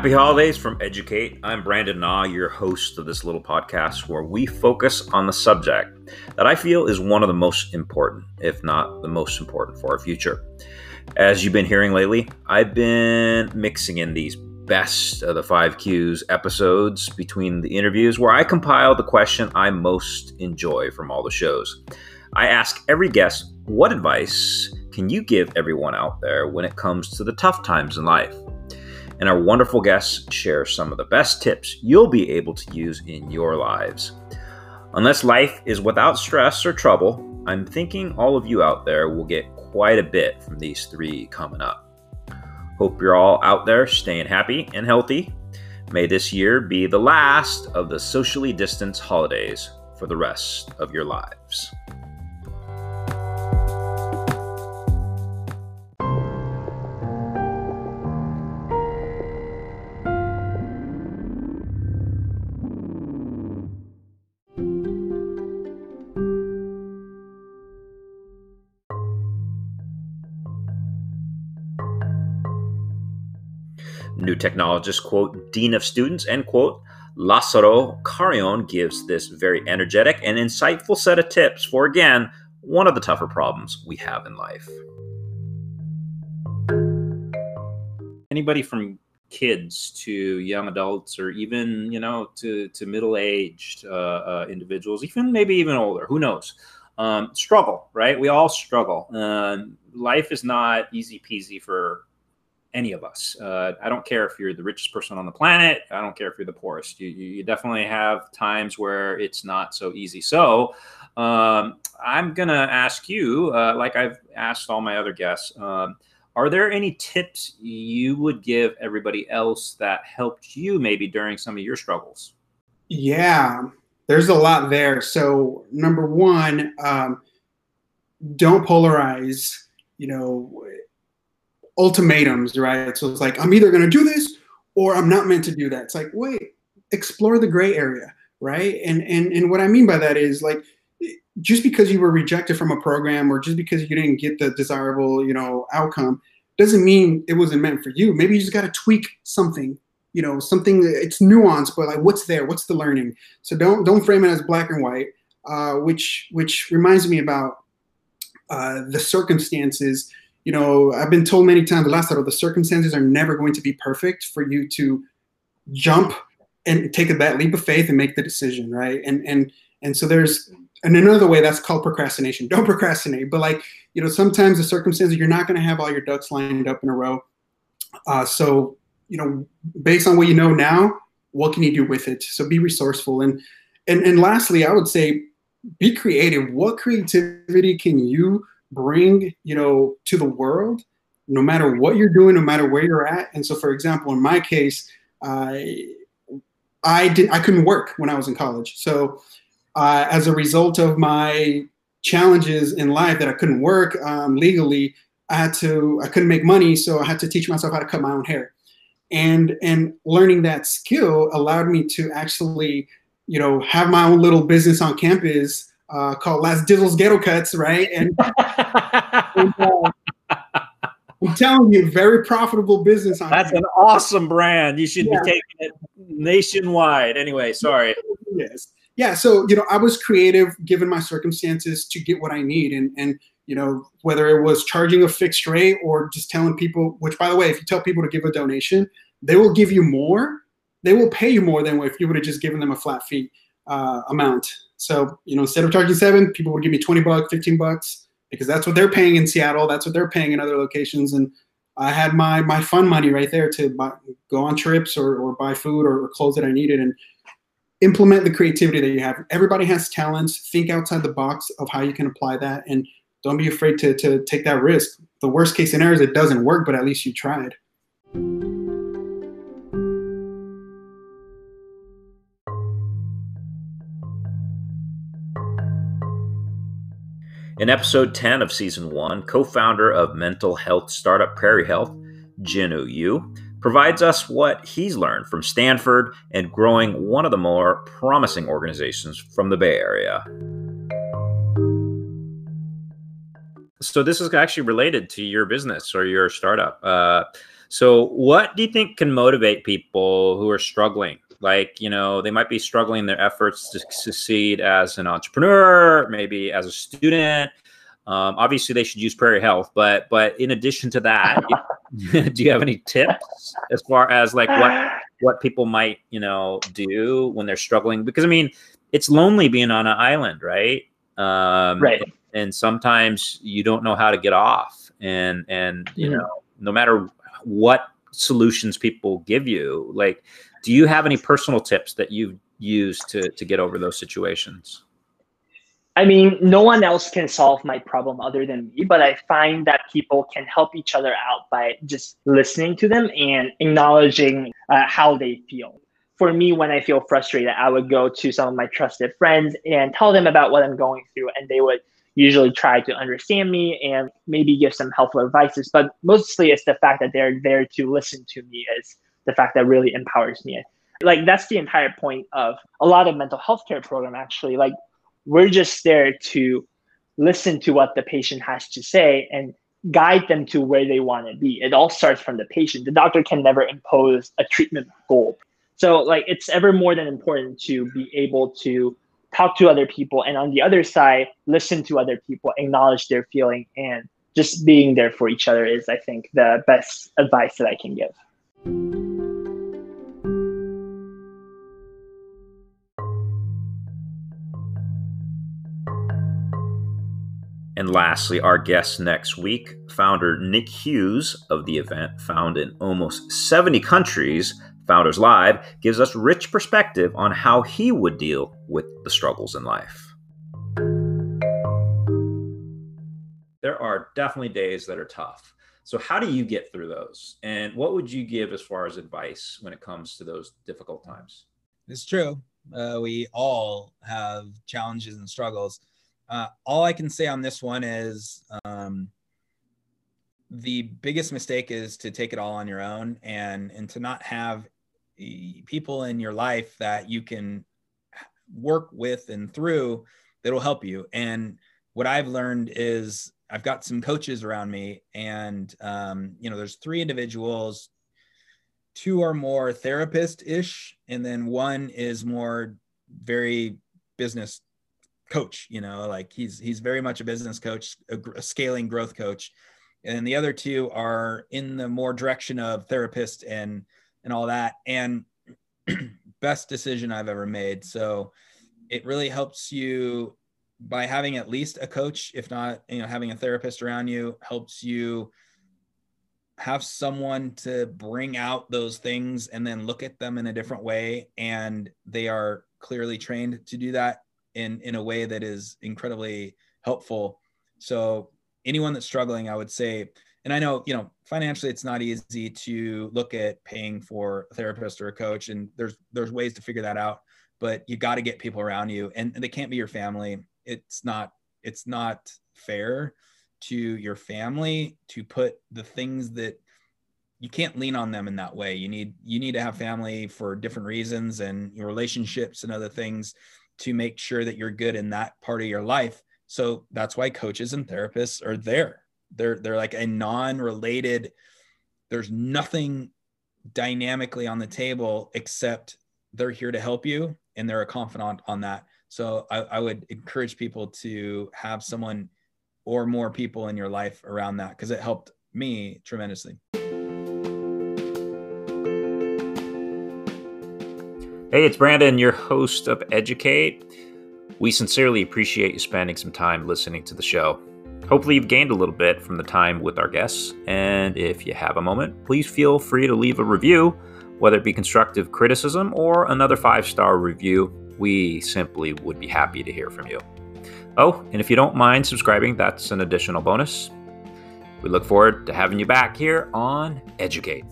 Happy holidays from Educate. I'm Brandon Naw, your host of this little podcast where we focus on the subject that I feel is one of the most important, if not the most important, for our future. As you've been hearing lately, I've been mixing in these best of the five Qs episodes between the interviews where I compile the question I most enjoy from all the shows. I ask every guest, what advice can you give everyone out there when it comes to the tough times in life? And our wonderful guests share some of the best tips you'll be able to use in your lives. Unless life is without stress or trouble, I'm thinking all of you out there will get quite a bit from these three coming up. Hope you're all out there staying happy and healthy. May this year be the last of the socially distanced holidays for the rest of your lives. Technologist, quote, Dean of Students, end quote, Lazaro Carrion gives this very energetic and insightful set of tips for, again, one of the tougher problems we have in life. Anybody from kids to young adults or even, you know, to, to middle-aged uh, uh, individuals, even maybe even older, who knows, um, struggle, right? We all struggle. Uh, life is not easy peasy for any of us. Uh, I don't care if you're the richest person on the planet. I don't care if you're the poorest. You, you definitely have times where it's not so easy. So um, I'm going to ask you, uh, like I've asked all my other guests, um, are there any tips you would give everybody else that helped you maybe during some of your struggles? Yeah, there's a lot there. So, number one, um, don't polarize. You know, ultimatums, right? So it's like, I'm either going to do this or I'm not meant to do that. It's like, wait, explore the gray area, right? And and and what I mean by that is like just because you were rejected from a program or just because you didn't get the desirable, you know, outcome doesn't mean it wasn't meant for you. Maybe you just got to tweak something, you know, something it's nuanced, but like what's there? What's the learning? So don't don't frame it as black and white, uh, which which reminds me about uh, the circumstances you know, I've been told many times, Lazaro, the circumstances are never going to be perfect for you to jump and take that leap of faith and make the decision, right? And and and so there's and another way that's called procrastination. Don't procrastinate, but like you know, sometimes the circumstances you're not going to have all your ducks lined up in a row. Uh, so you know, based on what you know now, what can you do with it? So be resourceful and and and lastly, I would say be creative. What creativity can you bring you know to the world no matter what you're doing no matter where you're at. And so for example in my case i i didn't i couldn't work when i was in college. So uh, as a result of my challenges in life that i couldn't work um, legally i had to i couldn't make money so i had to teach myself how to cut my own hair. And and learning that skill allowed me to actually you know have my own little business on campus uh, called Last Dizzles Ghetto Cuts, right? And, and uh, I'm telling you, very profitable business. That's an awesome brand. You should yeah. be taking it nationwide. Anyway, sorry. Yes. Yeah. So, you know, I was creative given my circumstances to get what I need. And, and, you know, whether it was charging a fixed rate or just telling people, which by the way, if you tell people to give a donation, they will give you more. They will pay you more than if you would have just given them a flat fee uh, amount. So, you know, instead of charging seven, people would give me 20 bucks, 15 bucks, because that's what they're paying in Seattle. That's what they're paying in other locations. And I had my my fun money right there to buy, go on trips or, or buy food or, or clothes that I needed and implement the creativity that you have. Everybody has talents. Think outside the box of how you can apply that and don't be afraid to, to take that risk. The worst case scenario is it doesn't work, but at least you tried. In episode 10 of season 1, co founder of mental health startup Prairie Health, Jin Woo Yu, provides us what he's learned from Stanford and growing one of the more promising organizations from the Bay Area. So, this is actually related to your business or your startup. Uh, So, what do you think can motivate people who are struggling? Like, you know, they might be struggling in their efforts to succeed as an entrepreneur, maybe as a student. Um, obviously, they should use Prairie Health, but but in addition to that, do you have any tips as far as like what what people might you know do when they're struggling? Because I mean, it's lonely being on an island, right? Um, right. And sometimes you don't know how to get off, and and you mm-hmm. know, no matter what solutions people give you, like, do you have any personal tips that you've used to to get over those situations? I mean, no one else can solve my problem other than me, but I find that people can help each other out by just listening to them and acknowledging uh, how they feel. For me, when I feel frustrated, I would go to some of my trusted friends and tell them about what I'm going through, and they would usually try to understand me and maybe give some helpful advices. But mostly it's the fact that they're there to listen to me is the fact that really empowers me. Like that's the entire point of a lot of mental health care program actually. Like we're just there to listen to what the patient has to say and guide them to where they want to be. It all starts from the patient. The doctor can never impose a treatment goal. So like it's ever more than important to be able to talk to other people and on the other side listen to other people, acknowledge their feeling and just being there for each other is I think the best advice that I can give. And lastly, our guest next week, founder Nick Hughes of the event, found in almost 70 countries, Founders Live, gives us rich perspective on how he would deal with the struggles in life. There are definitely days that are tough. So, how do you get through those? And what would you give as far as advice when it comes to those difficult times? It's true. Uh, we all have challenges and struggles. Uh, all I can say on this one is um, the biggest mistake is to take it all on your own and and to not have people in your life that you can work with and through that'll help you. And what I've learned is I've got some coaches around me, and um, you know, there's three individuals. Two are more therapist ish, and then one is more very business coach you know like he's he's very much a business coach a, a, scaling growth coach. And the other two are in the more direction of therapist and and all that. And best decision i've ever made. So it really helps you by having at least a coach if not you know having a therapist around you helps you have someone to bring out those things and then look at them in a different way. And they are clearly trained to do that in in a way that is incredibly helpful. So anyone that's struggling i would say and i know you know financially it's not easy to look at paying for a therapist or a coach and there's there's ways to figure that out but you got to get people around you and they can't be your family. It's not it's not fair to your family to put the things that you can't lean on them in that way. You need you need to have family for different reasons and your relationships and other things to make sure that you're good in that part of your life. So that's why coaches and therapists are there. They're they're like a non-related there's nothing dynamically on the table except they're here to help you and they're a confidant on that. So I, I would encourage people to have someone or more people in your life around that because it helped me tremendously. Hey, it's Brandon, your host of Educate. We sincerely appreciate you spending some time listening to the show. Hopefully, you've gained a little bit from the time with our guests. And if you have a moment, please feel free to leave a review, whether it be constructive criticism or another five star review. We simply would be happy to hear from you. Oh, and if you don't mind subscribing, that's an additional bonus. We look forward to having you back here on Educate.